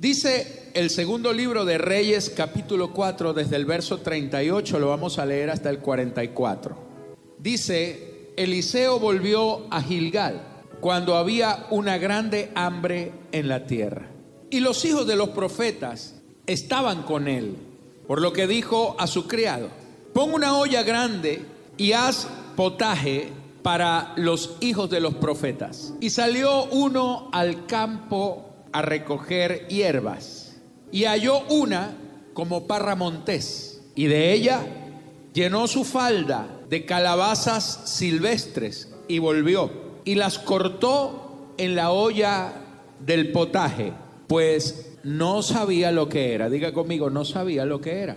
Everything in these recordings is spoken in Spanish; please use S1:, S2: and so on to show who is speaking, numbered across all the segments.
S1: Dice el segundo libro de Reyes capítulo 4 desde el verso 38, lo vamos a leer hasta el 44. Dice, Eliseo volvió a Gilgal cuando había una grande hambre en la tierra. Y los hijos de los profetas estaban con él, por lo que dijo a su criado, pon una olla grande y haz potaje para los hijos de los profetas. Y salió uno al campo a recoger hierbas y halló una como parra montés y de ella llenó su falda de calabazas silvestres y volvió y las cortó en la olla del potaje, pues no sabía lo que era. Diga conmigo, no sabía lo que era.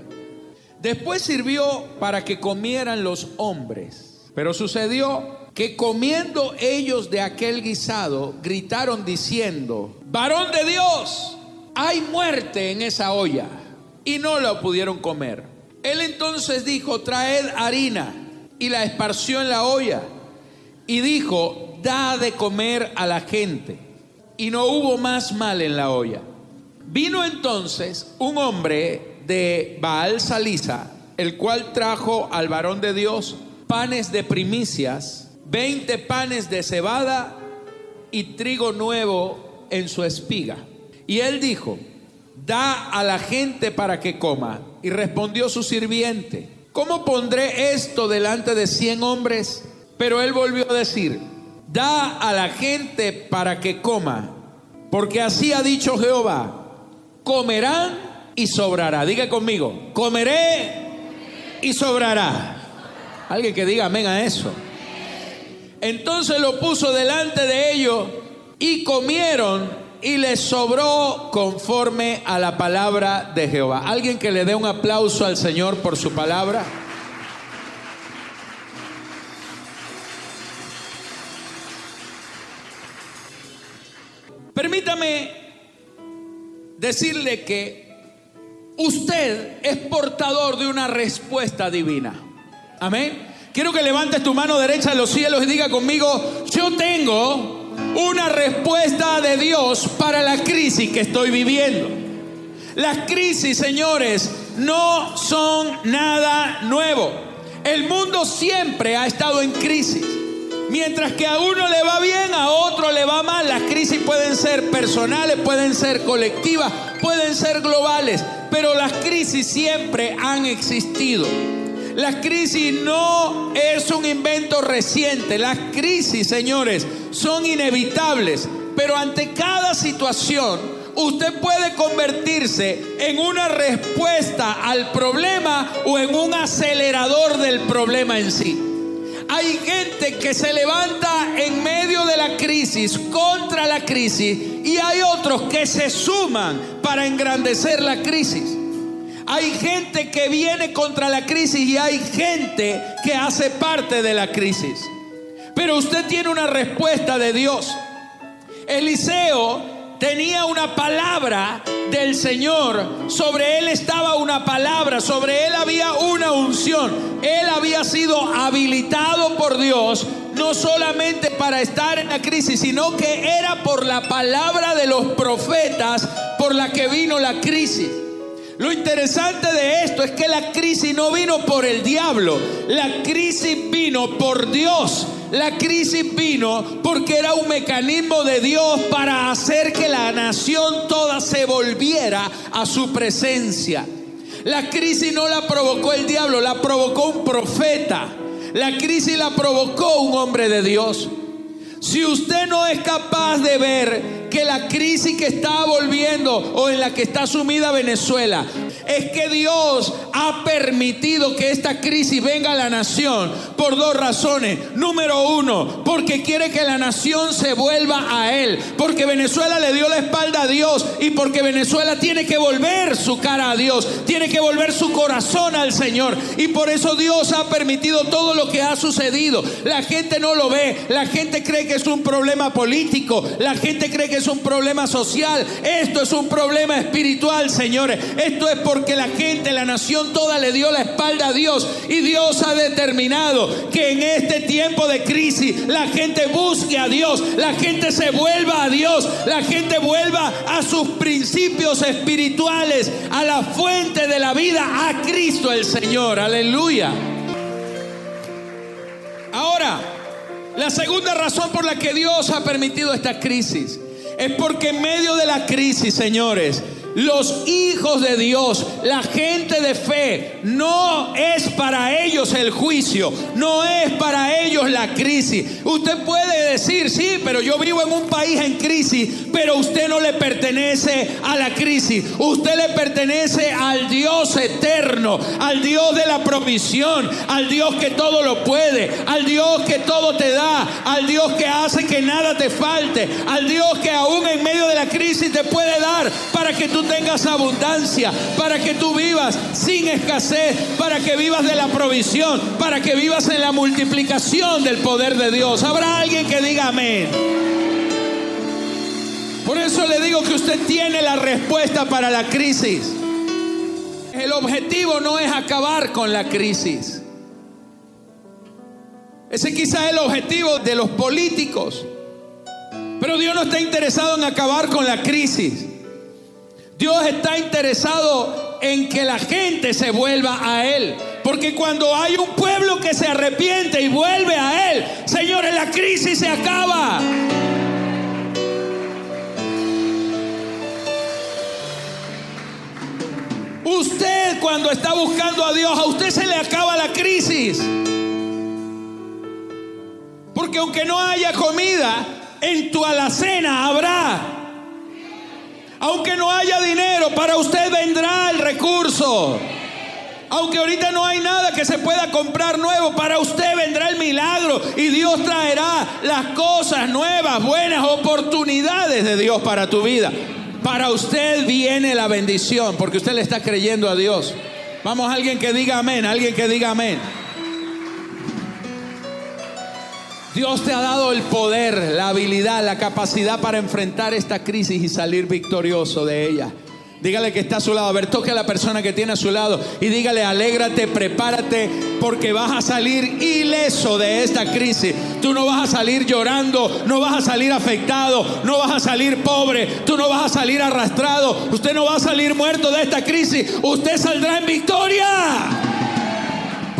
S1: Después sirvió para que comieran los hombres, pero sucedió que comiendo ellos de aquel guisado, gritaron diciendo, varón de Dios, hay muerte en esa olla. Y no la pudieron comer. Él entonces dijo, traed harina y la esparció en la olla. Y dijo, da de comer a la gente. Y no hubo más mal en la olla. Vino entonces un hombre de Baal Salisa, el cual trajo al varón de Dios panes de primicias, veinte panes de cebada y trigo nuevo en su espiga. Y él dijo, da a la gente para que coma. Y respondió su sirviente, ¿cómo pondré esto delante de cien hombres? Pero él volvió a decir, da a la gente para que coma, porque así ha dicho Jehová, comerán y sobrará. Diga conmigo, comeré y sobrará. Alguien que diga amén a eso. Entonces lo puso delante de ellos y comieron y les sobró conforme a la palabra de Jehová. Alguien que le dé un aplauso al Señor por su palabra. Permítame decirle que usted es portador de una respuesta divina. Amén. Quiero que levantes tu mano derecha a los cielos y diga conmigo, yo tengo una respuesta de Dios para la crisis que estoy viviendo. Las crisis, señores, no son nada nuevo. El mundo siempre ha estado en crisis. Mientras que a uno le va bien, a otro le va mal. Las crisis pueden ser personales, pueden ser colectivas, pueden ser globales, pero las crisis siempre han existido. La crisis no es un invento reciente. Las crisis, señores, son inevitables. Pero ante cada situación, usted puede convertirse en una respuesta al problema o en un acelerador del problema en sí. Hay gente que se levanta en medio de la crisis, contra la crisis, y hay otros que se suman para engrandecer la crisis. Hay gente que viene contra la crisis y hay gente que hace parte de la crisis. Pero usted tiene una respuesta de Dios. Eliseo tenía una palabra del Señor. Sobre él estaba una palabra, sobre él había una unción. Él había sido habilitado por Dios no solamente para estar en la crisis, sino que era por la palabra de los profetas por la que vino la crisis. Lo interesante de esto es que la crisis no vino por el diablo, la crisis vino por Dios. La crisis vino porque era un mecanismo de Dios para hacer que la nación toda se volviera a su presencia. La crisis no la provocó el diablo, la provocó un profeta. La crisis la provocó un hombre de Dios. Si usted no es capaz de ver que la crisis que está volviendo o en la que está sumida Venezuela es que Dios ha permitido que esta crisis venga a la nación por dos razones. Número uno, porque quiere que la nación se vuelva a Él, porque Venezuela le dio la espalda a Dios y porque Venezuela tiene que volver su cara a Dios, tiene que volver su corazón al Señor. Y por eso Dios ha permitido todo lo que ha sucedido. La gente no lo ve, la gente cree que es un problema político, la gente cree que es un problema social, esto es un problema espiritual, señores. Esto es porque porque la gente, la nación toda le dio la espalda a Dios y Dios ha determinado que en este tiempo de crisis la gente busque a Dios, la gente se vuelva a Dios, la gente vuelva a sus principios espirituales, a la fuente de la vida, a Cristo el Señor. Aleluya. Ahora, la segunda razón por la que Dios ha permitido esta crisis es porque en medio de la crisis, señores, los hijos de Dios, la gente de fe, no es para ellos el juicio, no es para ellos la crisis. Usted puede decir, sí, pero yo vivo en un país en crisis, pero usted no le pertenece a la crisis. Usted le pertenece al Dios eterno, al Dios de la provisión, al Dios que todo lo puede, al Dios que todo te da, al Dios que hace que nada te falte, al Dios que aún en medio de la crisis te puede dar para que tú tengas abundancia, para que tú vivas sin escasez, para que vivas de la provisión, para que vivas en la multiplicación del poder de Dios. Habrá alguien que diga amén. Por eso le digo que usted tiene la respuesta para la crisis. El objetivo no es acabar con la crisis. Ese quizá es el objetivo de los políticos. Pero Dios no está interesado en acabar con la crisis. Dios está interesado en que la gente se vuelva a Él. Porque cuando hay un pueblo que se arrepiente y vuelve a Él, señores, la crisis se acaba. Usted cuando está buscando a Dios, a usted se le acaba la crisis. Porque aunque no haya comida, en tu alacena habrá. Aunque no haya dinero, para usted vendrá el recurso. Aunque ahorita no hay nada que se pueda comprar nuevo, para usted vendrá el milagro y Dios traerá las cosas nuevas, buenas oportunidades de Dios para tu vida. Para usted viene la bendición porque usted le está creyendo a Dios. Vamos, alguien que diga amén, alguien que diga amén. Dios te ha dado el poder, la habilidad, la capacidad para enfrentar esta crisis y salir victorioso de ella. Dígale que está a su lado. A ver, toque a la persona que tiene a su lado y dígale, alégrate, prepárate, porque vas a salir ileso de esta crisis. Tú no vas a salir llorando, no vas a salir afectado, no vas a salir pobre, tú no vas a salir arrastrado, usted no va a salir muerto de esta crisis, usted saldrá en victoria.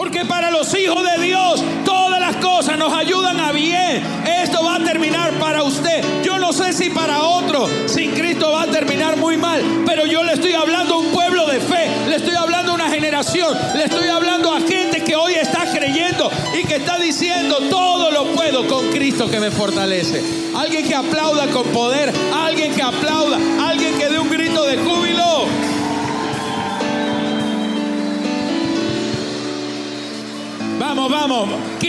S1: Porque para los hijos de Dios todas las cosas nos ayudan a bien. Esto va a terminar para usted. Yo no sé si para otro, sin Cristo va a terminar muy mal. Pero yo le estoy hablando a un pueblo de fe. Le estoy hablando a una generación. Le estoy hablando a gente que hoy está creyendo y que está diciendo todo lo puedo con Cristo que me fortalece. Alguien que aplauda con poder. Alguien que aplauda.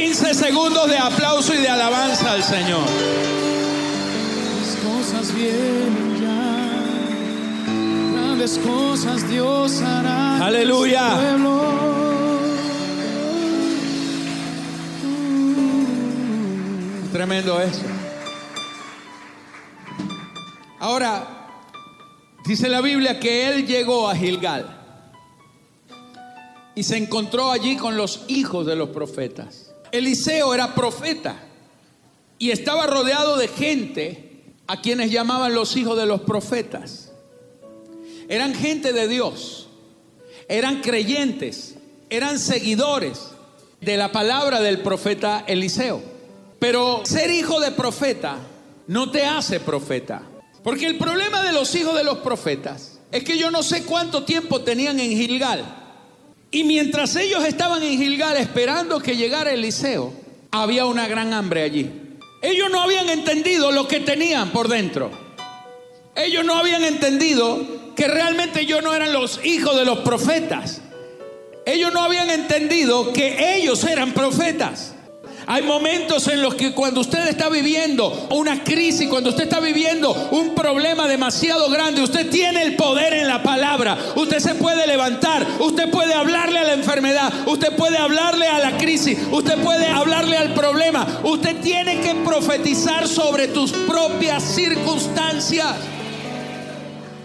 S1: 15 segundos de aplauso y de alabanza al Señor.
S2: Las cosas vienen ya. Grandes cosas Dios hará. en
S1: Aleluya. Tremendo eso. Ahora, dice la Biblia que él llegó a Gilgal y se encontró allí con los hijos de los profetas. Eliseo era profeta y estaba rodeado de gente a quienes llamaban los hijos de los profetas. Eran gente de Dios, eran creyentes, eran seguidores de la palabra del profeta Eliseo. Pero ser hijo de profeta no te hace profeta. Porque el problema de los hijos de los profetas es que yo no sé cuánto tiempo tenían en Gilgal. Y mientras ellos estaban en Gilgal esperando que llegara Eliseo, había una gran hambre allí. Ellos no habían entendido lo que tenían por dentro. Ellos no habían entendido que realmente ellos no eran los hijos de los profetas. Ellos no habían entendido que ellos eran profetas. Hay momentos en los que cuando usted está viviendo una crisis, cuando usted está viviendo un problema demasiado grande, usted tiene el poder en la palabra. Usted se puede levantar, usted puede hablarle a la enfermedad, usted puede hablarle a la crisis, usted puede hablarle al problema. Usted tiene que profetizar sobre tus propias circunstancias.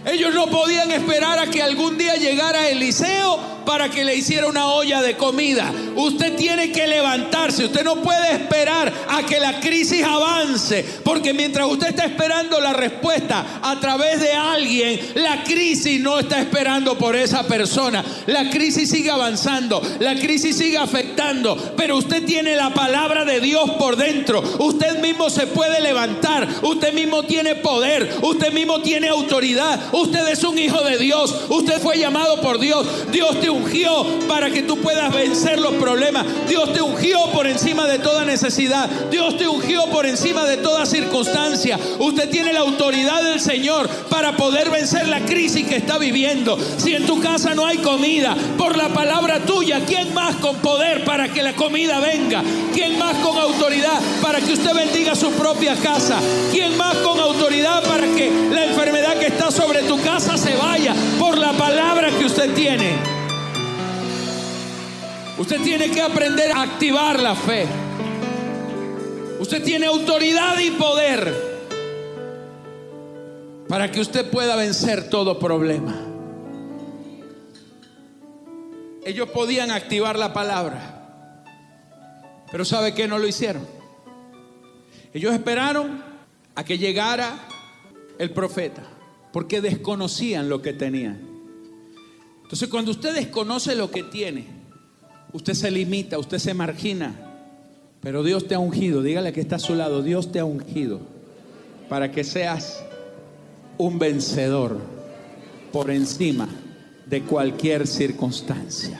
S1: Ellos no podían esperar a que algún día llegara Eliseo para que le hiciera una olla de comida. Usted tiene que levantarse. Usted no puede esperar a que la crisis avance. Porque mientras usted está esperando la respuesta a través de alguien, la crisis no está esperando por esa persona. La crisis sigue avanzando. La crisis sigue afectando. Pero usted tiene la palabra de Dios por dentro. Usted mismo se puede levantar. Usted mismo tiene poder. Usted mismo tiene autoridad. Usted es un hijo de Dios. Usted fue llamado por Dios. Dios te ungió para que tú puedas vencer los problemas. Dios te ungió por encima de toda necesidad. Dios te ungió por encima de toda circunstancia. Usted tiene la autoridad del Señor para poder vencer la crisis que está viviendo. Si en tu casa no hay comida, por la palabra tuya, ¿quién más con poder para que la comida venga? ¿Quién más con autoridad para que usted bendiga su propia casa? ¿Quién más con autoridad para que la enfermedad que está sobre tu casa se vaya por la palabra que usted tiene. Usted tiene que aprender a activar la fe. Usted tiene autoridad y poder para que usted pueda vencer todo problema. Ellos podían activar la palabra, pero ¿sabe que no lo hicieron? Ellos esperaron a que llegara el profeta porque desconocían lo que tenían. Entonces cuando usted desconoce lo que tiene, usted se limita, usted se margina, pero Dios te ha ungido, dígale que está a su lado, Dios te ha ungido para que seas un vencedor por encima de cualquier circunstancia.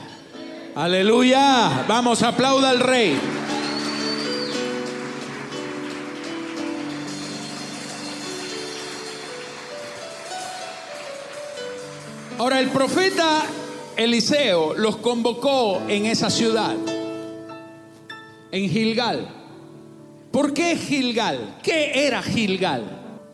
S1: Aleluya, vamos, aplauda al rey. Ahora el profeta Eliseo los convocó en esa ciudad, en Gilgal. ¿Por qué Gilgal? ¿Qué era Gilgal?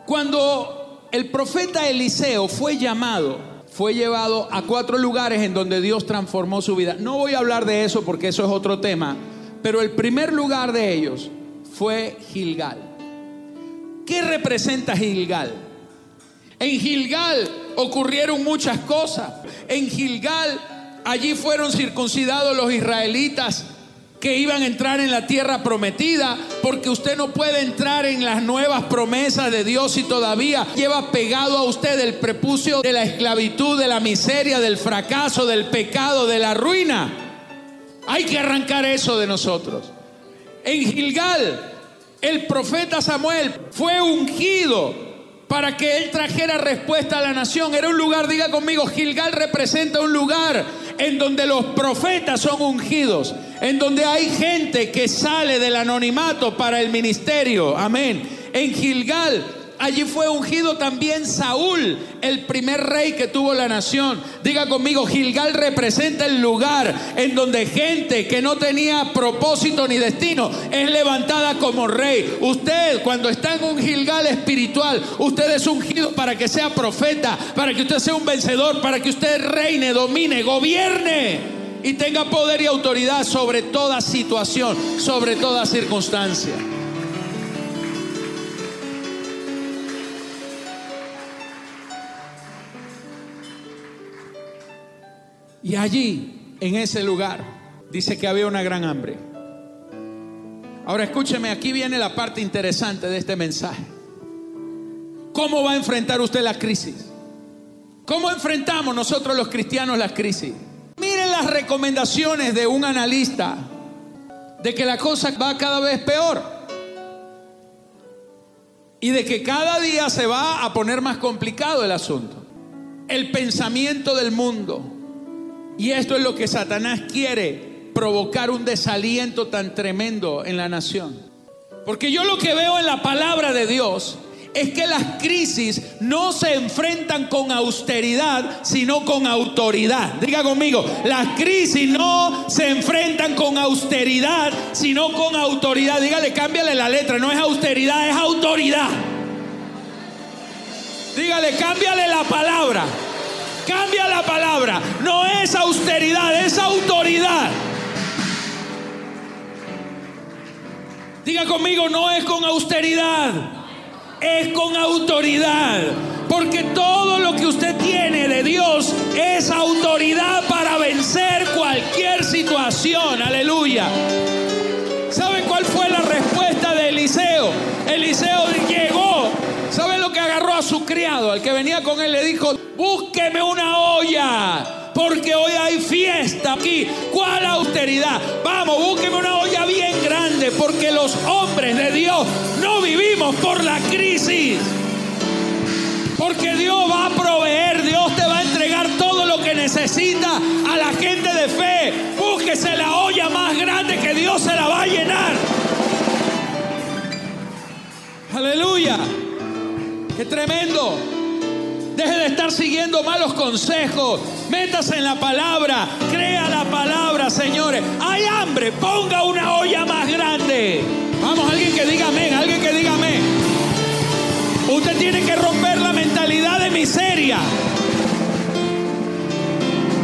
S1: Cuando el profeta Eliseo fue llamado, fue llevado a cuatro lugares en donde Dios transformó su vida. No voy a hablar de eso porque eso es otro tema, pero el primer lugar de ellos fue Gilgal. ¿Qué representa Gilgal? En Gilgal ocurrieron muchas cosas. En Gilgal, allí fueron circuncidados los israelitas que iban a entrar en la tierra prometida, porque usted no puede entrar en las nuevas promesas de Dios y todavía lleva pegado a usted el prepucio de la esclavitud, de la miseria, del fracaso, del pecado, de la ruina. Hay que arrancar eso de nosotros. En Gilgal, el profeta Samuel fue ungido para que él trajera respuesta a la nación. Era un lugar, diga conmigo, Gilgal representa un lugar en donde los profetas son ungidos, en donde hay gente que sale del anonimato para el ministerio. Amén. En Gilgal allí fue ungido también Saúl, el primer rey que tuvo la nación. Diga conmigo, Gilgal representa el lugar en donde gente que no tenía propósito ni destino es levantada como rey. Usted, cuando está en un Gilgal espiritual, usted es ungido para que sea profeta, para que usted sea un vencedor, para que usted reine, domine, gobierne y tenga poder y autoridad sobre toda situación, sobre toda circunstancia. Y allí, en ese lugar, dice que había una gran hambre. Ahora escúcheme, aquí viene la parte interesante de este mensaje. ¿Cómo va a enfrentar usted la crisis? ¿Cómo enfrentamos nosotros los cristianos la crisis? Miren las recomendaciones de un analista de que la cosa va cada vez peor y de que cada día se va a poner más complicado el asunto. El pensamiento del mundo, y esto es lo que Satanás quiere, provocar un desaliento tan tremendo en la nación. Porque yo lo que veo en la palabra de Dios es que las crisis no se enfrentan con austeridad, sino con autoridad. Diga conmigo, las crisis no se enfrentan con austeridad, sino con autoridad. Dígale, cámbiale la letra, no es austeridad, es autoridad. Dígale, cámbiale la palabra. Cambia la palabra. No es austeridad, es autoridad. Diga conmigo, no es con austeridad, es con autoridad. Porque todo lo que usted tiene de Dios es autoridad para vencer cualquier situación. Aleluya. ¿Saben cuál fue la respuesta de Eliseo? Eliseo llegó. Criado? Al que venía con él le dijo, búsqueme una olla porque hoy hay fiesta aquí. ¿Cuál austeridad? Vamos, búsqueme una olla bien grande, porque los hombres de Dios no vivimos por la crisis. Porque Dios va a proveer, Dios te va a entregar todo lo que necesita a la gente de fe. Búsquese la olla más grande que Dios se la va a llenar. Aleluya. Qué tremendo. Deje de estar siguiendo malos consejos. Métase en la palabra. Crea la palabra, señores. Hay hambre. Ponga una olla más grande. Vamos, alguien que diga amén. Alguien que diga amén. Usted tiene que romper la mentalidad de miseria.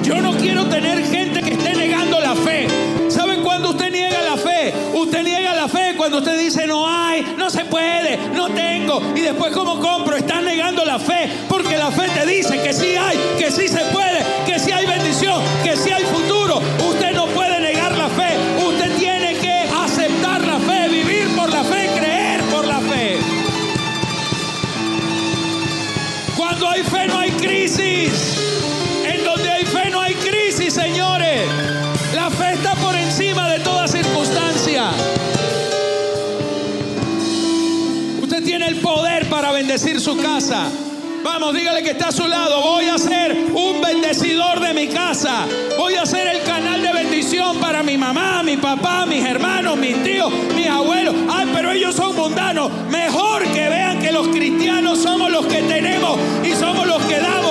S1: Yo no quiero tener gente que esté negando la fe. ¿Saben cuándo usted niega la fe? Usted niega la fe cuando usted dice no hay, no se puede, no tengo. Y después ¿cómo compro? Está negando la fe. Porque la fe te dice que sí hay, que sí se puede, que sí hay bendición, que sí hay futuro. Usted no puede negar la fe. Usted tiene que aceptar la fe, vivir por la fe, creer por la fe. Cuando hay fe no hay crisis. Bendecir su casa. Vamos, dígale que está a su lado. Voy a ser un bendecidor de mi casa. Voy a ser el canal de bendición para mi mamá, mi papá, mis hermanos, mis tíos, mis abuelos. Ay, pero ellos son mundanos. Mejor que vean que los cristianos somos los que tenemos y somos los que damos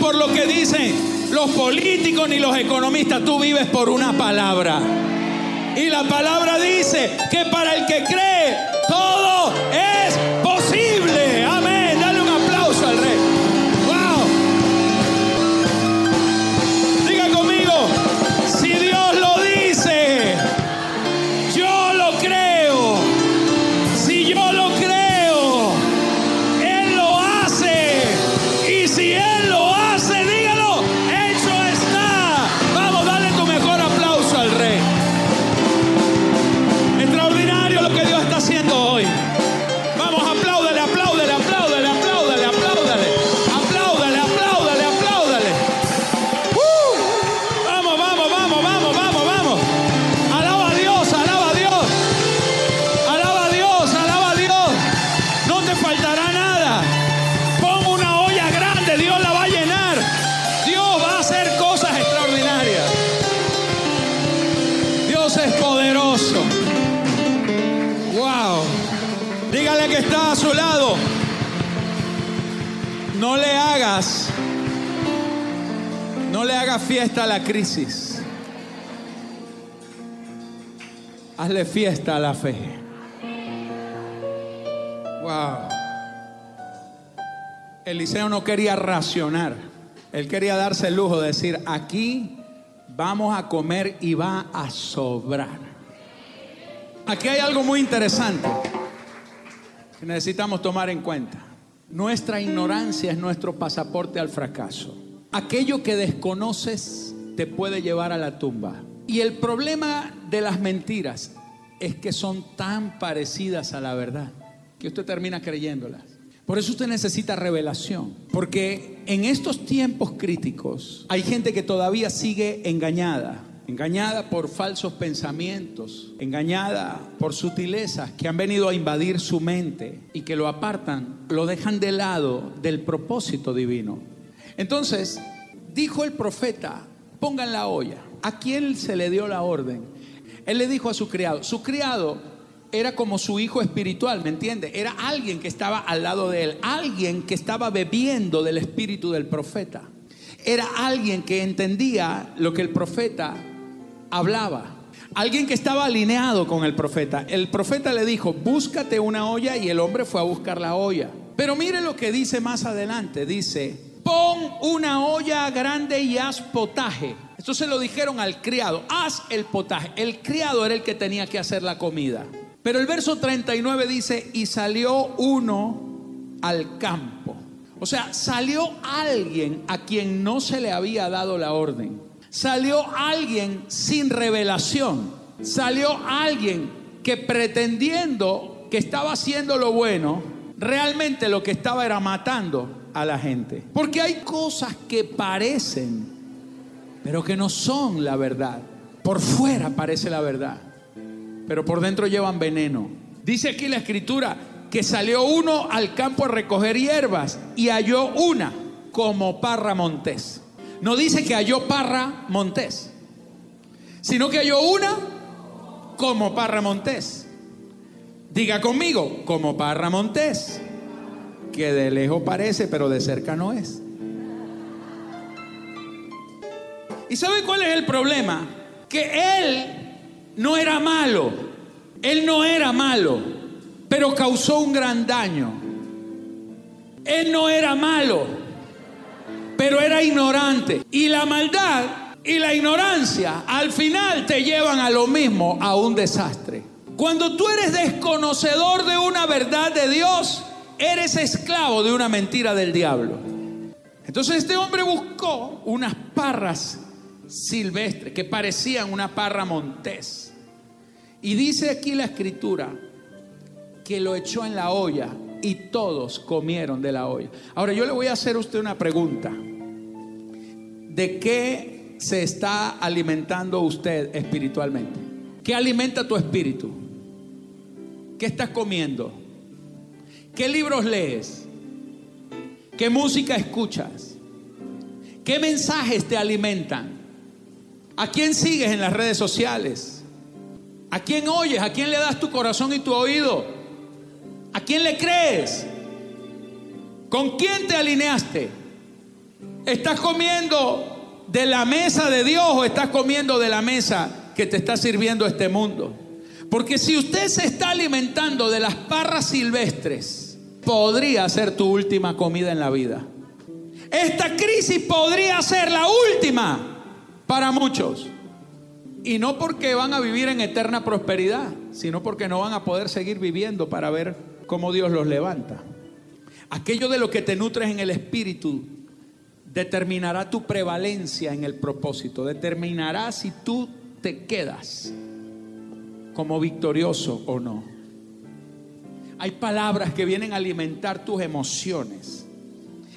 S1: por lo que dicen los políticos ni los economistas, tú vives por una palabra. Y la palabra dice que para el que cree, todo es fiesta a la crisis. Hazle fiesta a la fe. Wow. Eliseo no quería racionar. Él quería darse el lujo de decir, aquí vamos a comer y va a sobrar. Aquí hay algo muy interesante que necesitamos tomar en cuenta. Nuestra ignorancia es nuestro pasaporte al fracaso. Aquello que desconoces te puede llevar a la tumba. Y el problema de las mentiras es que son tan parecidas a la verdad que usted termina creyéndolas. Por eso usted necesita revelación, porque en estos tiempos críticos hay gente que todavía sigue engañada. engañada por falsos pensamientos, engañada por sutilezas que han venido a invadir su mente y que lo apartan, lo dejan de lado del propósito divino. Entonces, dijo el profeta, pongan la olla. ¿A quién se le dio la orden? Él le dijo a su criado, su criado era como su hijo espiritual, ¿me entiende? Era alguien que estaba al lado de él, alguien que estaba bebiendo del espíritu del profeta. Era alguien que entendía lo que el profeta hablaba. Alguien que estaba alineado con el profeta. El profeta le dijo, búscate una olla y el hombre fue a buscar la olla. Pero mire lo que dice más adelante. Dice, pon una olla grande y haz potaje. Esto se lo dijeron al criado, haz el potaje. El criado era el que tenía que hacer la comida. Pero el verso 39 dice, y salió uno al campo. O sea, salió alguien a quien no se le había dado la orden. Salió alguien sin revelación. Salió alguien que pretendiendo que estaba haciendo lo bueno, realmente lo que estaba era matando a la gente. Porque hay cosas que parecen, pero que no son la verdad. Por fuera parece la verdad, pero por dentro llevan veneno. Dice aquí la escritura que salió uno al campo a recoger hierbas y halló una como parra montés. No dice que halló Parra Montés, sino que halló una como Parra Montés. Diga conmigo, como Parra Montés, que de lejos parece, pero de cerca no es. ¿Y sabe cuál es el problema? Que él no era malo, él no era malo, pero causó un gran daño. Él no era malo, pero era ignorante. Y la maldad y la ignorancia al final te llevan a lo mismo, a un desastre. Cuando tú eres desconocedor de una verdad de Dios, eres esclavo de una mentira del diablo. Entonces este hombre buscó unas parras silvestres que parecían una parra montés. Y dice aquí la escritura que lo echó en la olla y todos comieron de la olla. Ahora yo le voy a hacer a usted una pregunta. ¿De qué se está alimentando usted espiritualmente? ¿Qué alimenta tu espíritu? ¿Qué estás comiendo? ¿Qué libros lees? ¿Qué música escuchas? ¿Qué mensajes te alimentan? ¿A quién sigues en las redes sociales? ¿A quién oyes? ¿A quién le das tu corazón y tu oído? ¿A quién le crees? ¿Con quién te alineaste? ¿Estás comiendo de la mesa de Dios o estás comiendo de la mesa que te está sirviendo este mundo? Porque si usted se está alimentando de las parras silvestres, podría ser tu última comida en la vida. Esta crisis podría ser la última para muchos. Y no porque van a vivir en eterna prosperidad, sino porque no van a poder seguir viviendo para ver cómo Dios los levanta. Aquello de lo que te nutres en el espíritu determinará tu prevalencia en el propósito, determinará si tú te quedas como victorioso o no. Hay palabras que vienen a alimentar tus emociones.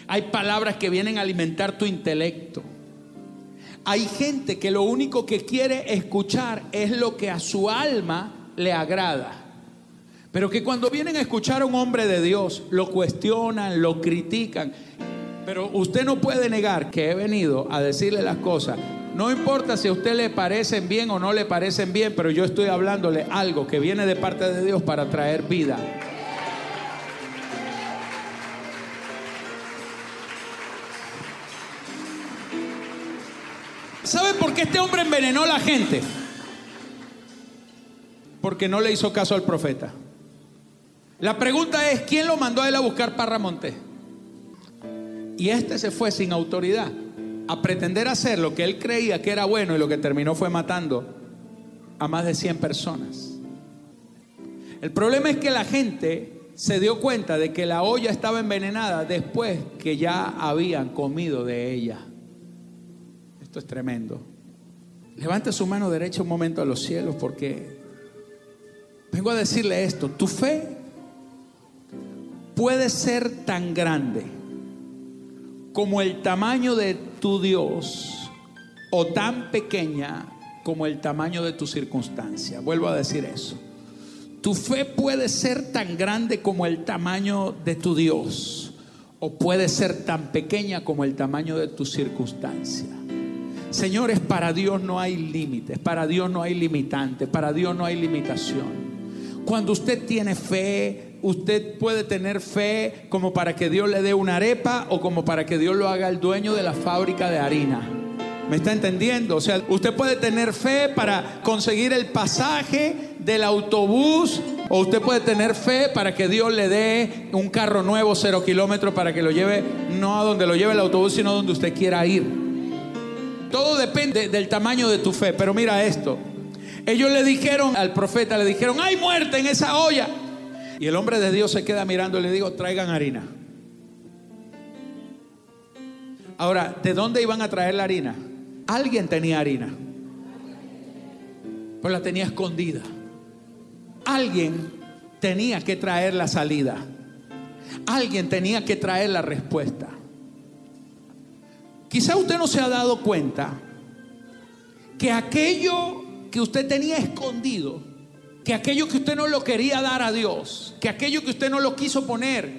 S1: Hay palabras que vienen a alimentar tu intelecto. Hay gente que lo único que quiere escuchar es lo que a su alma le agrada. Pero que cuando vienen a escuchar a un hombre de Dios, lo cuestionan, lo critican. Pero usted no puede negar que he venido a decirle las cosas. No importa si a usted le parecen bien o no le parecen bien, pero yo estoy hablándole algo que viene de parte de Dios para traer vida. ¿Sabe por qué este hombre envenenó a la gente? Porque no le hizo caso al profeta. La pregunta es, ¿quién lo mandó a él a buscar Parramonte? Y este se fue sin autoridad a pretender hacer lo que él creía que era bueno y lo que terminó fue matando a más de 100 personas. El problema es que la gente se dio cuenta de que la olla estaba envenenada después que ya habían comido de ella. Esto es tremendo. Levante su mano derecha un momento a los cielos porque vengo a decirle esto. Tu fe puede ser tan grande como el tamaño de tu Dios o tan pequeña como el tamaño de tu circunstancia. Vuelvo a decir eso. Tu fe puede ser tan grande como el tamaño de tu Dios o puede ser tan pequeña como el tamaño de tu circunstancia. Señores, para Dios no hay límites, para Dios no hay limitantes, para Dios no hay limitación. Cuando usted tiene fe, usted puede tener fe como para que Dios le dé una arepa o como para que Dios lo haga el dueño de la fábrica de harina. ¿Me está entendiendo? O sea, usted puede tener fe para conseguir el pasaje del autobús o usted puede tener fe para que Dios le dé un carro nuevo, cero kilómetros, para que lo lleve, no a donde lo lleve el autobús, sino a donde usted quiera ir. Todo depende del tamaño de tu fe. Pero mira esto. Ellos le dijeron al profeta, le dijeron, hay muerte en esa olla. Y el hombre de Dios se queda mirando y le digo, traigan harina. Ahora, ¿de dónde iban a traer la harina? Alguien tenía harina, pues la tenía escondida. Alguien tenía que traer la salida. Alguien tenía que traer la respuesta. Quizá usted no se ha dado cuenta que aquello que usted tenía escondido, que aquello que usted no lo quería dar a Dios, que aquello que usted no lo quiso poner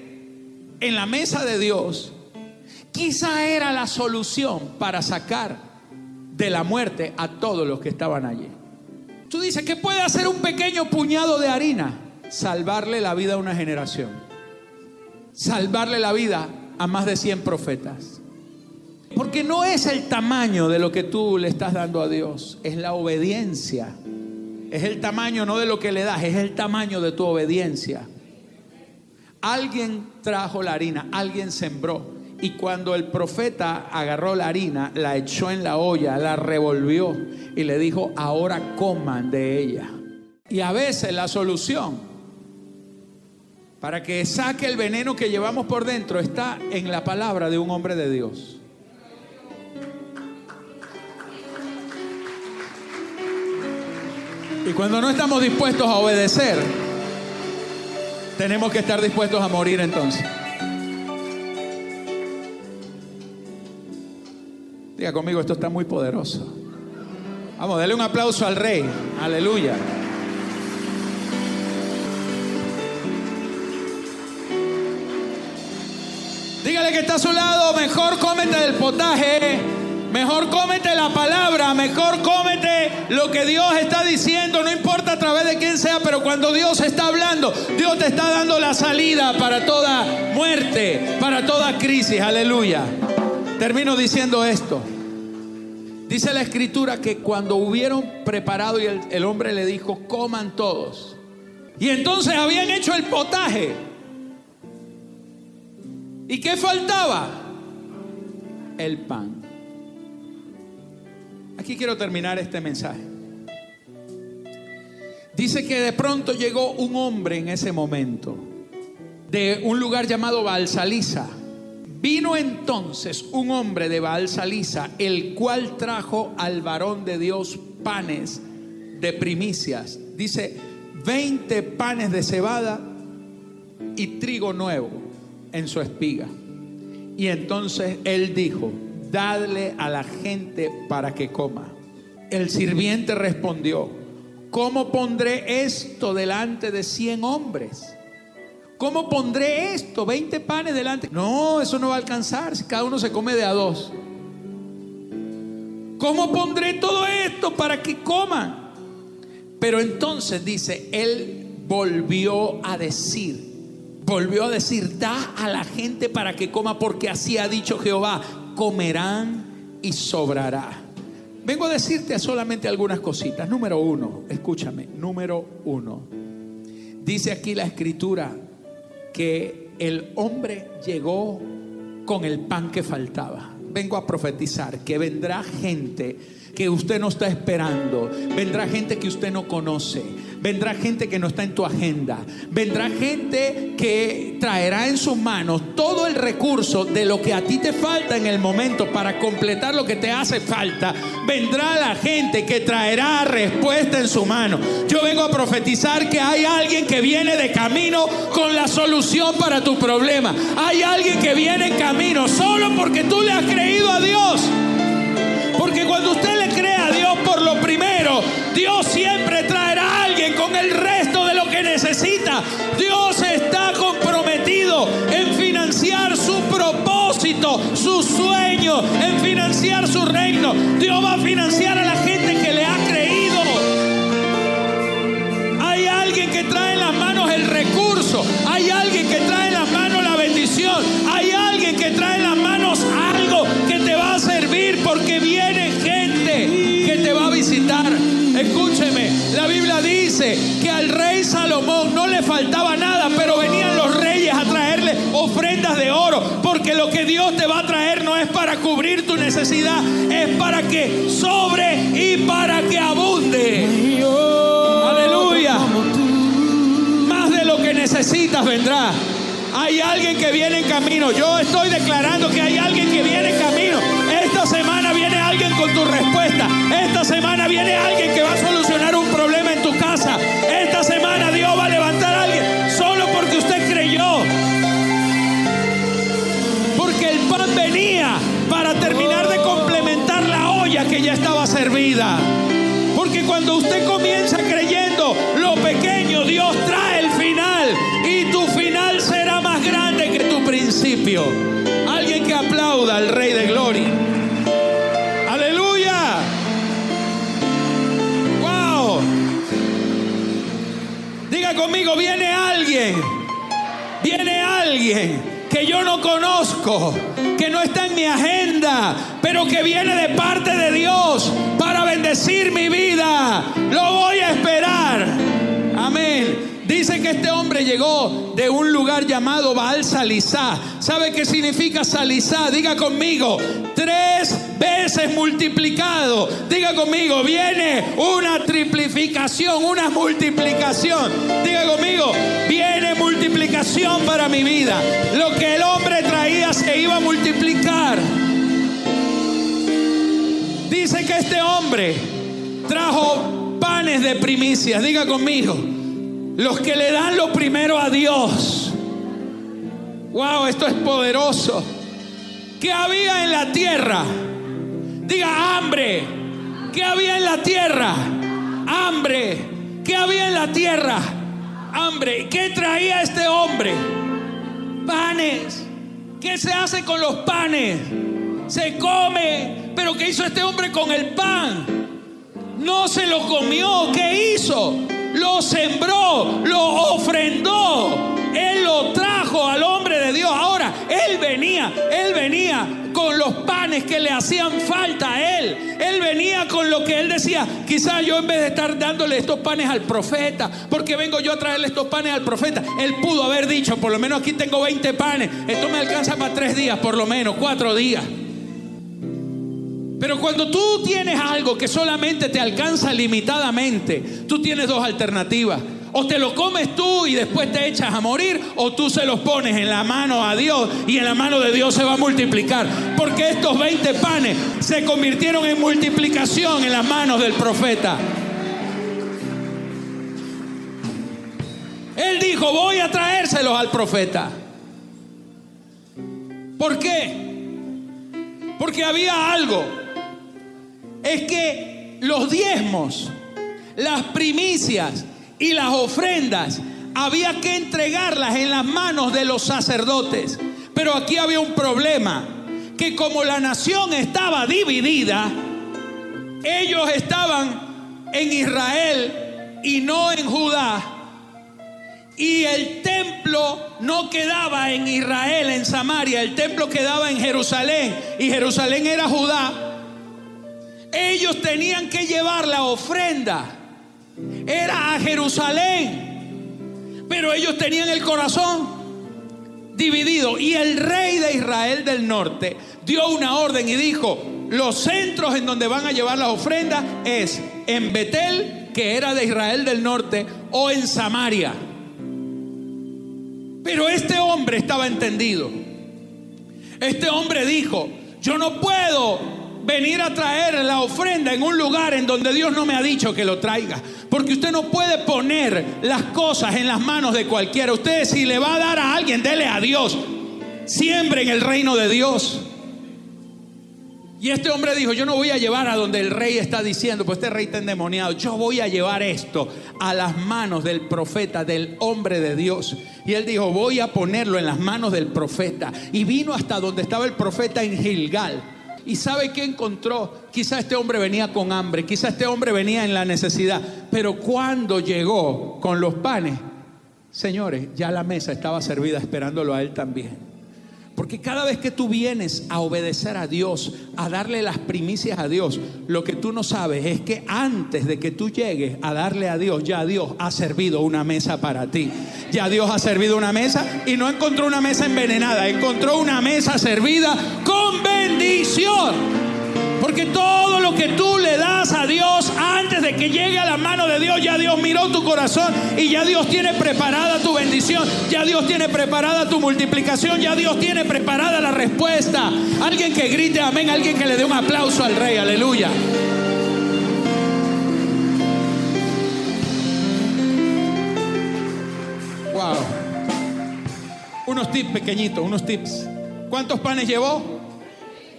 S1: en la mesa de Dios, quizá era la solución para sacar de la muerte a todos los que estaban allí. Tú dices, ¿qué puede hacer un pequeño puñado de harina? Salvarle la vida a una generación. Salvarle la vida a más de 100 profetas. Porque no es el tamaño de lo que tú le estás dando a Dios, es la obediencia. Es el tamaño no de lo que le das, es el tamaño de tu obediencia. Alguien trajo la harina, alguien sembró. Y cuando el profeta agarró la harina, la echó en la olla, la revolvió y le dijo, ahora coman de ella. Y a veces la solución para que saque el veneno que llevamos por dentro está en la palabra de un hombre de Dios. Y cuando no estamos dispuestos a obedecer, tenemos que estar dispuestos a morir entonces. Diga conmigo, esto está muy poderoso. Vamos, dale un aplauso al rey. Aleluya. Dígale que está a su lado, mejor cómete del potaje, mejor cómete la palabra, mejor cómete lo que Dios está diciendo, no importa a través de quién sea, pero cuando Dios está hablando, Dios te está dando la salida para toda muerte, para toda crisis, aleluya. Termino diciendo esto. Dice la escritura que cuando hubieron preparado y el, hombre le dijo, coman todos. Y entonces habían hecho el potaje. ¿Y qué faltaba? El pan. Aquí quiero terminar este mensaje. Dice que de pronto llegó un hombre en ese momento de un lugar llamado Balsaliza Vino entonces un hombre de Baal Salisa, el cual trajo al varón de Dios panes de primicias. Dice, 20 panes de cebada y trigo nuevo en su espiga. Y entonces él dijo, dadle a la gente para que coma. El sirviente respondió, ¿cómo pondré esto delante de cien hombres? ¿Cómo pondré esto? 20 panes delante. No, eso no va a alcanzar si cada uno se come de a dos. ¿Cómo pondré todo esto para que coman? Pero entonces dice, él volvió a decir, volvió a decir, da a la gente para que coma, porque así ha dicho Jehová, comerán y sobrará. Vengo a decirte solamente algunas cositas. Número uno, escúchame, número uno. Dice aquí la escritura, que el hombre llegó con el pan que faltaba. Vengo a profetizar que vendrá gente que usted no está esperando. Vendrá gente que usted no conoce. Vendrá gente que no está en tu agenda. Vendrá gente que traerá en sus manos todo el recurso de lo que a ti te falta en el momento para completar lo que te hace falta. Vendrá la gente que traerá respuesta en su mano. Yo vengo a profetizar que hay alguien que viene de camino con la solución para tu problema. Hay alguien que viene en camino solo porque tú le has creído a Dios. Porque cuando usted le cree a Dios por lo primero, Dios siempre traerá a con el resto de lo que necesita. Dios está comprometido en financiar su propósito, su sueño, en financiar su reino. Dios va a financiar a la gente que le ha creído. Hay alguien que trae en las manos el recurso. Hay alguien que trae en las manos la bendición. Hay alguien que trae en las manos algo que te va a servir porque viene gente que te va a visitar. Escúcheme, la Biblia dice que al rey Salomón no le faltaba nada, pero venían los reyes a traerle ofrendas de oro, porque lo que Dios te va a traer no es para cubrir tu necesidad, es para que sobre y para que abunde. Aleluya. Más de lo que necesitas vendrá. Hay alguien que viene en camino. Yo estoy declarando que hay alguien que viene en camino. Con tu respuesta. Esta semana viene alguien que va a solucionar un problema en tu casa. Esta semana Dios va a levantar a alguien solo porque usted creyó. Porque el pan venía para terminar de complementar la olla que ya estaba servida. Porque cuando usted comienza creyendo lo pequeño, Dios trae el final. Y tu final será más grande que tu principio. Alguien que aplauda al Rey de Gloria. Viene alguien. Viene alguien que yo no conozco, que no está en mi agenda, pero que viene de parte de Dios para bendecir mi vida. Lo voy a esperar. Amén. Dice que este hombre llegó de un lugar llamado Baal Salizá. ¿Sabe qué significa Salizá? Diga conmigo, veces multiplicado. Diga conmigo, viene una triplificación, una multiplicación. Diga conmigo, viene multiplicación para mi vida. Lo que el hombre traía se iba a multiplicar. Dice que este hombre trajo panes de primicias. Diga conmigo, los que le dan lo primero a Dios. Wow, esto es poderoso. ¿Qué había en la tierra? Diga hambre. ¿Qué había en la tierra? Hambre. ¿Qué había en la tierra? Hambre. ¿Qué traía este hombre? Panes. ¿Qué se hace con los panes? Se come. Pero ¿qué hizo este hombre con el pan? No se lo comió. ¿Qué hizo? Lo sembró, lo ofrendó. Él lo trajo al hombre de Dios. Ahora, él venía, él venía con los panes que le hacían falta a él. Él venía con lo que él decía. Quizás yo en vez de estar dándole estos panes al profeta, porque vengo yo a traerle estos panes al profeta, él pudo haber dicho, por lo menos aquí tengo 20 panes. Esto me alcanza para tres días, por lo menos, cuatro días. Pero cuando tú tienes algo que solamente te alcanza limitadamente, tú tienes dos alternativas. O te lo comes tú y después te echas a morir, o tú se los pones en la mano a Dios y en la mano de Dios se va a multiplicar. Porque estos 20 panes se convirtieron en multiplicación en las manos del profeta. Él dijo, voy a traérselos al profeta. ¿Por qué? Porque había algo. Es que los diezmos, las primicias y las ofrendas había que entregarlas en las manos de los sacerdotes. Pero aquí había un problema, que como la nación estaba dividida, ellos estaban en Israel y no en Judá. Y el templo no quedaba en Israel, en Samaria, el templo quedaba en Jerusalén. Y Jerusalén era Judá. Ellos tenían que llevar la ofrenda. Era a Jerusalén. Pero ellos tenían el corazón dividido. Y el rey de Israel del norte dio una orden y dijo, los centros en donde van a llevar las ofrendas es en Betel, que era de Israel del norte, o en Samaria. Pero este hombre estaba entendido. Este hombre dijo, yo no puedo venir a traer la ofrenda en un lugar en donde Dios no me ha dicho que lo traiga. Porque usted no puede poner las cosas en las manos de cualquiera. Usted si le va a dar a alguien, dele a Dios. Siempre en el reino de Dios. Y este hombre dijo, yo no voy a llevar a donde el rey está diciendo, pues este rey está endemoniado, yo voy a llevar esto a las manos del profeta, del hombre de Dios. Y él dijo, voy a ponerlo en las manos del profeta. Y vino hasta donde estaba el profeta en Gilgal. ¿Y sabe qué encontró? Quizá este hombre venía con hambre, quizá este hombre venía en la necesidad. Pero cuando llegó con los panes, señores, ya la mesa estaba servida esperándolo a él también. Porque cada vez que tú vienes a obedecer a Dios, a darle las primicias a Dios, lo que tú no sabes es que antes de que tú llegues a darle a Dios, ya Dios ha servido una mesa para ti. Ya Dios ha servido una mesa y no encontró una mesa envenenada, encontró una mesa servida con bendición. Porque todo lo que tú le das a Dios antes de que llegue a la mano de Dios, ya Dios miró tu corazón y ya Dios tiene preparada tu bendición, ya Dios tiene preparada tu multiplicación, ya Dios tiene preparada la respuesta. Alguien que grite amén, alguien que le dé un aplauso al rey, aleluya. Wow. Unos tips pequeñitos, unos tips. ¿Cuántos panes llevó?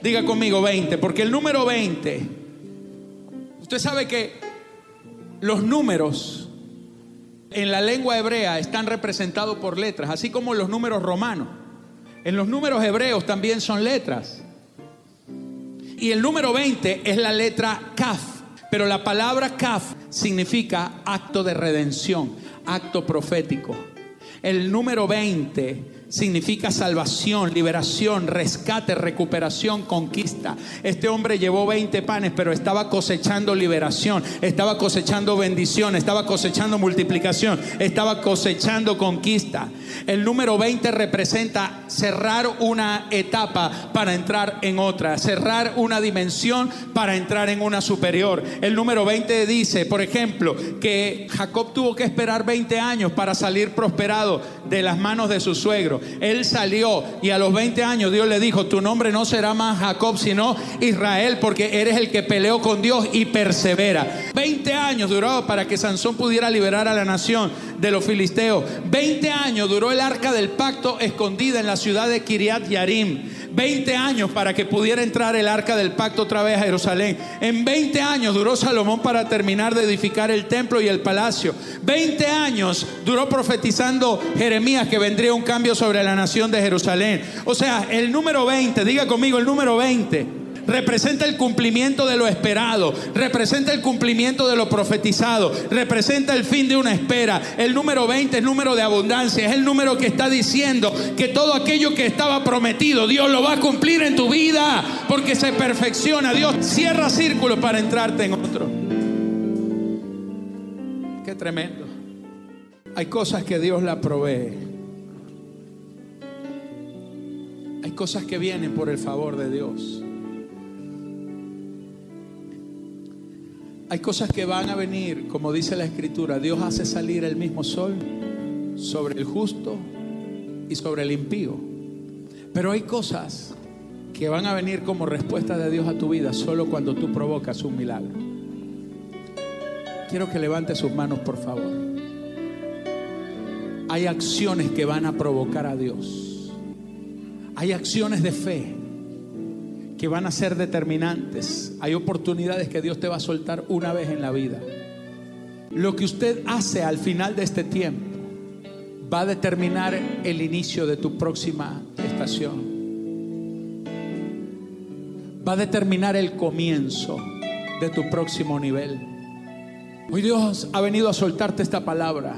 S1: Diga conmigo 20, porque el número 20, usted sabe que los números en la lengua hebrea están representados por letras, así como los números romanos. En los números hebreos también son letras. Y el número 20 es la letra kaf, pero la palabra kaf significa acto de redención, acto profético. El número 20 significa salvación, liberación, rescate, recuperación, conquista. Este hombre llevó 20 panes, pero estaba cosechando liberación, estaba cosechando bendición, estaba cosechando multiplicación, estaba cosechando conquista. El número 20 representa cerrar una etapa para entrar en otra, cerrar una dimensión para entrar en una superior. El número 20 dice, por ejemplo, que Jacob tuvo que esperar 20 años para salir prosperado de las manos de su suegro. Él salió y a los 20 años Dios le dijo, tu nombre no será más Jacob, sino Israel, porque eres el que peleó con Dios y persevera. 20 años duró para que Sansón pudiera liberar a la nación de los filisteos. 20 años duró el arca del pacto escondida en la ciudad de Kiriat Yarim. 20 años para que pudiera entrar el arca del pacto otra vez a Jerusalén. En 20 años duró Salomón para terminar de edificar el templo y el palacio. 20 años duró profetizando Jeremías que vendría un cambio sobre la nación de Jerusalén. O sea, el número 20, diga conmigo el número 20 representa el cumplimiento de lo esperado, representa el cumplimiento de lo profetizado, representa el fin de una espera. El número 20 es número de abundancia, es el número que está diciendo que todo aquello que estaba prometido, Dios lo va a cumplir en tu vida, porque se perfecciona. Dios cierra círculos para entrarte en otro. Qué tremendo. Hay cosas que Dios la provee. Hay cosas que vienen por el favor de Dios. Hay cosas que van a venir, como dice la escritura, Dios hace salir el mismo sol sobre el justo y sobre el impío. Pero hay cosas que van a venir como respuesta de Dios a tu vida solo cuando tú provocas un milagro. Quiero que levante sus manos, por favor. Hay acciones que van a provocar a Dios. Hay acciones de fe van a ser determinantes. Hay oportunidades que Dios te va a soltar una vez en la vida. Lo que usted hace al final de este tiempo va a determinar el inicio de tu próxima estación. Va a determinar el comienzo de tu próximo nivel. Hoy Dios ha venido a soltarte esta palabra.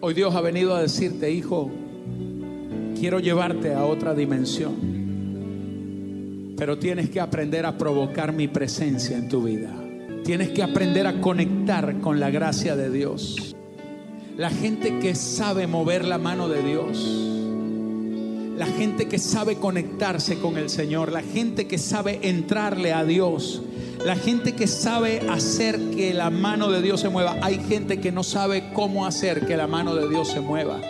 S1: Hoy Dios ha venido a decirte, hijo, quiero llevarte a otra dimensión. Pero tienes que aprender a provocar mi presencia en tu vida. Tienes que aprender a conectar con la gracia de Dios. La gente que sabe mover la mano de Dios. La gente que sabe conectarse con el Señor. La gente que sabe entrarle a Dios. La gente que sabe hacer que la mano de Dios se mueva. Hay gente que no sabe cómo hacer que la mano de Dios se mueva.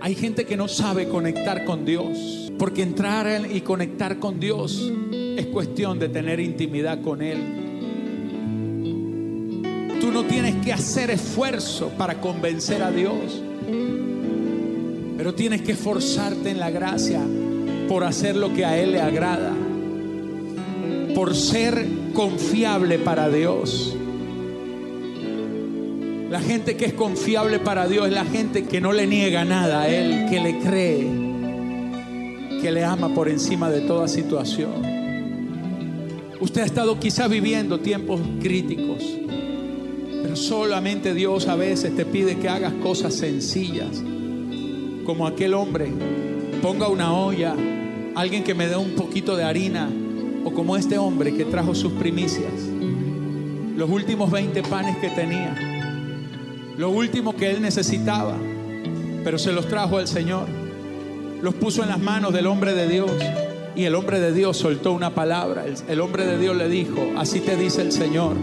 S1: Hay gente que no sabe conectar con Dios. Porque entrar y conectar con Dios es cuestión de tener intimidad con Él. Tú no tienes que hacer esfuerzo para convencer a Dios, pero tienes que esforzarte en la gracia por hacer lo que a Él le agrada. por ser confiable para Dios. La gente que es confiable para Dios es la gente que no le niega nada a Él, que le cree, que le ama por encima de toda situación. Usted ha estado quizá viviendo tiempos críticos, pero solamente Dios a veces te pide que hagas cosas sencillas, como aquel hombre, ponga una olla, alguien que me dé un poquito de harina, o como este hombre que trajo sus primicias, los últimos 20 panes que tenía, lo último que él necesitaba, pero se los trajo al Señor, los puso en las manos del hombre de Dios. Y el hombre de Dios soltó una palabra. El, hombre de Dios le dijo, así te dice el Señor,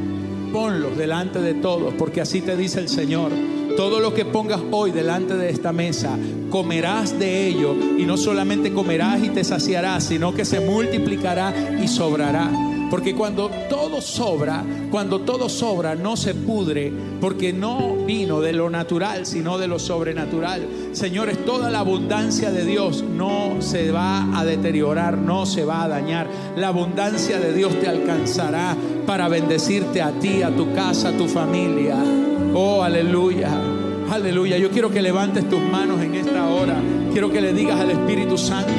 S1: ponlos delante de todos, porque así te dice el Señor. Todo lo que pongas hoy delante de esta mesa, comerás de ello. Y no solamente comerás y te saciarás, sino que se multiplicará y sobrará. Porque cuando todo sobra, cuando todo sobra, no se pudre, porque no vino de lo natural, sino de lo sobrenatural. Señores, toda la abundancia de Dios no se va a deteriorar, no se va a dañar. La abundancia de Dios te alcanzará para bendecirte a ti, a tu casa, a tu familia. Oh, aleluya. Aleluya. Yo quiero que levantes tus manos en esta hora. Quiero que le digas al Espíritu Santo,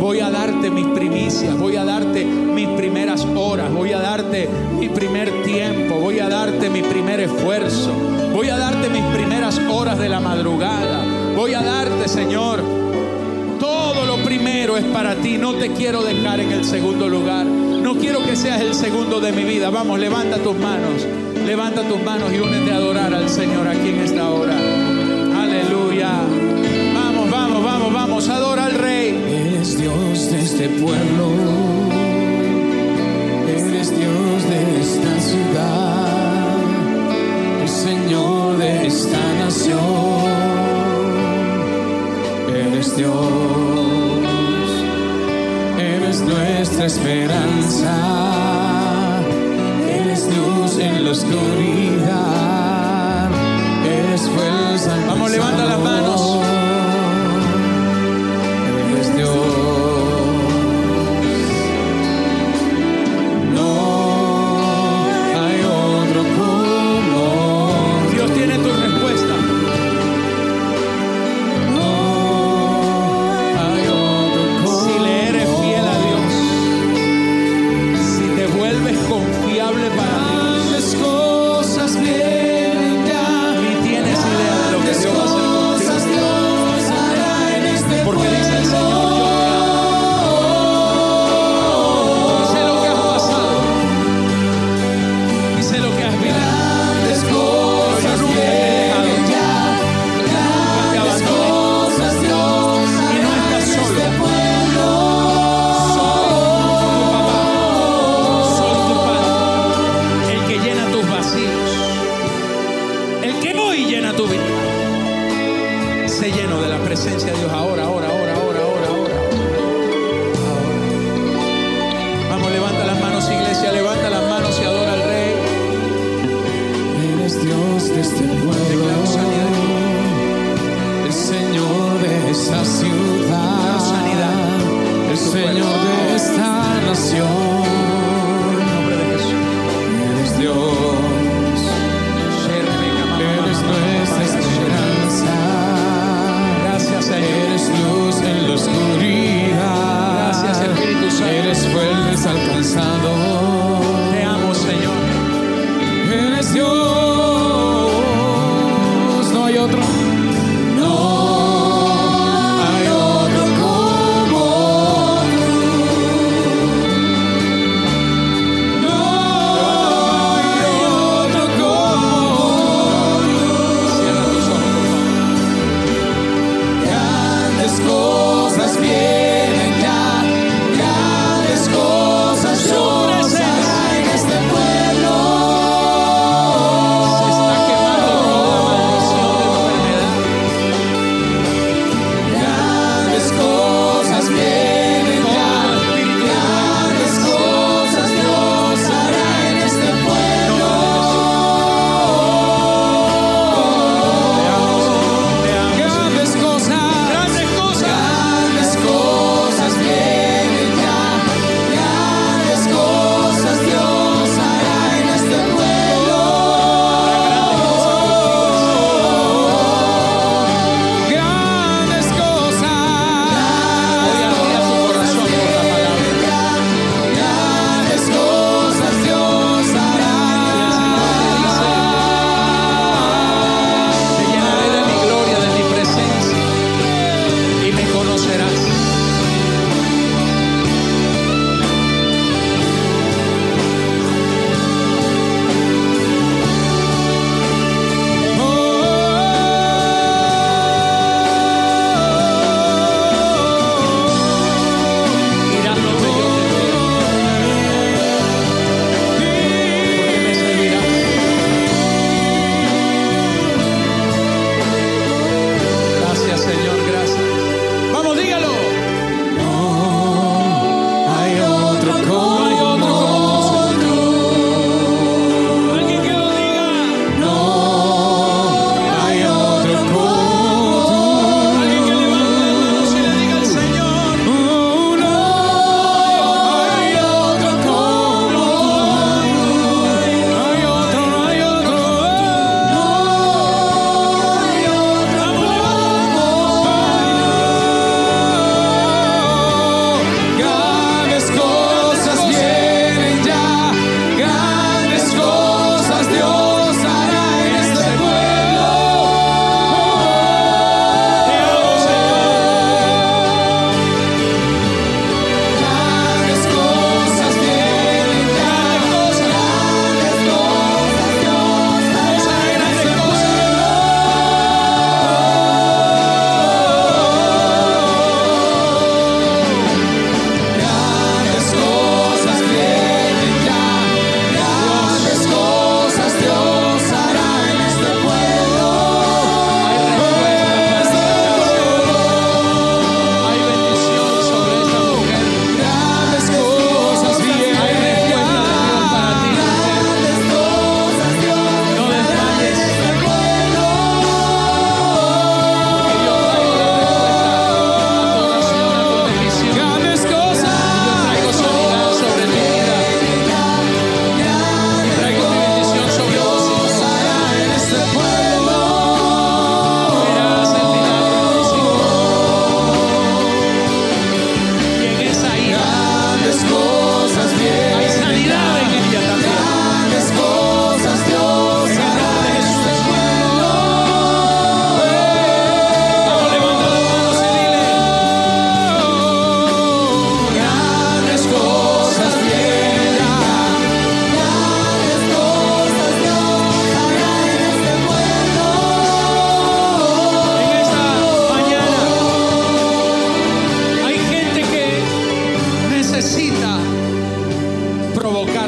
S1: voy a darte mis primicias, voy a darte mis primeras horas, voy a darte mi primer tiempo, voy a darte mi primer esfuerzo, voy a darte mis primeras horas de la madrugada, voy a darte, Señor, todo lo primero es para ti, no te quiero dejar en el segundo lugar, no quiero que seas el segundo de mi vida, vamos, levanta tus manos, levanta tus manos y únete a adorar al Señor aquí en esta hora,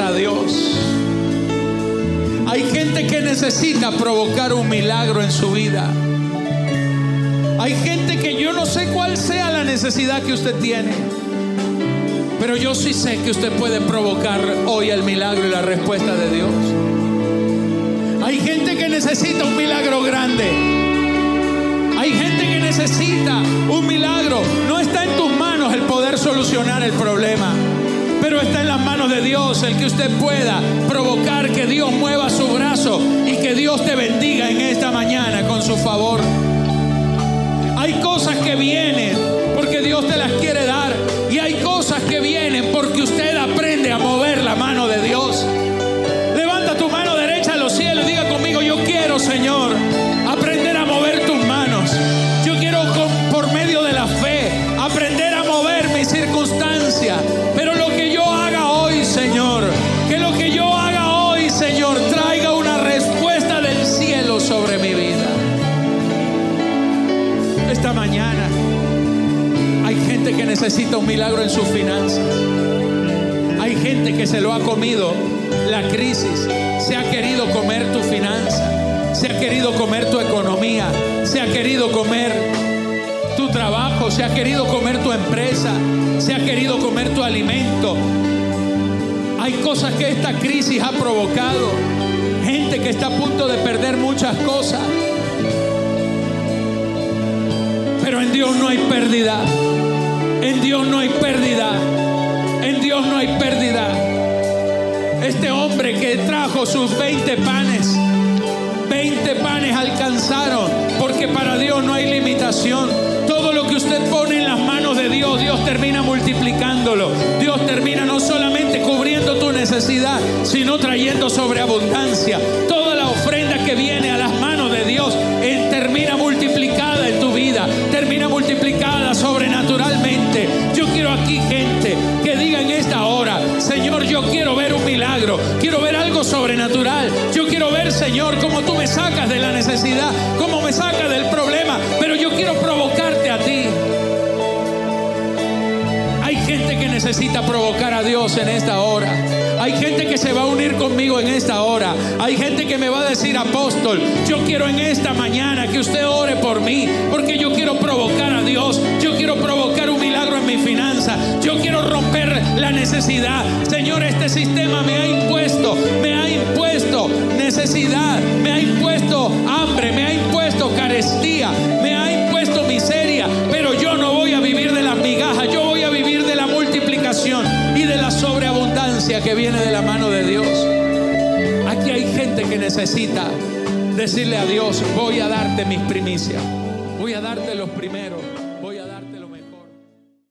S1: a Dios. Hay gente que necesita provocar un milagro en su vida. Hay gente que yo no sé cuál sea la necesidad que usted tiene. Pero yo sí sé que usted puede provocar hoy el milagro y la respuesta de Dios. Hay gente que necesita un milagro grande. Hay gente que necesita un milagro. No está en tus manos el poder solucionar el problema está en las manos de Dios el que usted pueda provocar que Dios mueva su brazo y que Dios te bendiga en esta mañana con su favor. Hay cosas que vienen porque Dios te las quiere dar y hay cosas que vienen porque usted aprende a mover la mano de Dios. Levanta tu mano derecha a los cielos y diga conmigo, yo quiero, Señor, necesita un milagro en sus finanzas. Hay gente que se lo ha comido la crisis, se ha querido comer tu finanza, se ha querido comer tu economía, se ha querido comer tu trabajo, se ha querido comer tu empresa, se ha querido comer tu alimento. Hay cosas que esta crisis ha provocado. Gente que está a punto de perder muchas cosas. Pero en Dios no hay pérdida. En Dios no hay pérdida. En Dios no hay pérdida. Este hombre que trajo sus 20 panes, 20 panes alcanzaron, porque para Dios no hay limitación. Todo lo que usted pone en las manos de Dios, Dios termina multiplicándolo. Dios termina no solamente cubriendo tu necesidad, sino trayendo sobreabundancia. Toda la ofrenda que viene a las manos aquí gente que diga en esta hora, Señor, yo quiero ver un milagro, quiero ver algo sobrenatural. Yo quiero ver, Señor, cómo tú me sacas de la necesidad, cómo me sacas del problema, pero yo quiero provocarte a ti. Hay gente que necesita provocar a Dios en esta hora. Hay gente que se va a unir conmigo en esta hora. Hay gente que me va a decir, apóstol, yo quiero en esta mañana que usted ore por mí, porque yo quiero provocar a Dios. Yo quiero provocar mi finanza. Yo quiero romper la necesidad. Señor, este sistema me ha impuesto, me ha impuesto necesidad, me ha impuesto hambre, me ha impuesto carestía, me ha impuesto miseria, pero yo no voy a vivir de las migajas, yo voy a vivir de la multiplicación y de la sobreabundancia que viene de la mano de Dios. Aquí hay gente que necesita decirle a Dios, voy a darte mis primicias, voy a darte los primeros.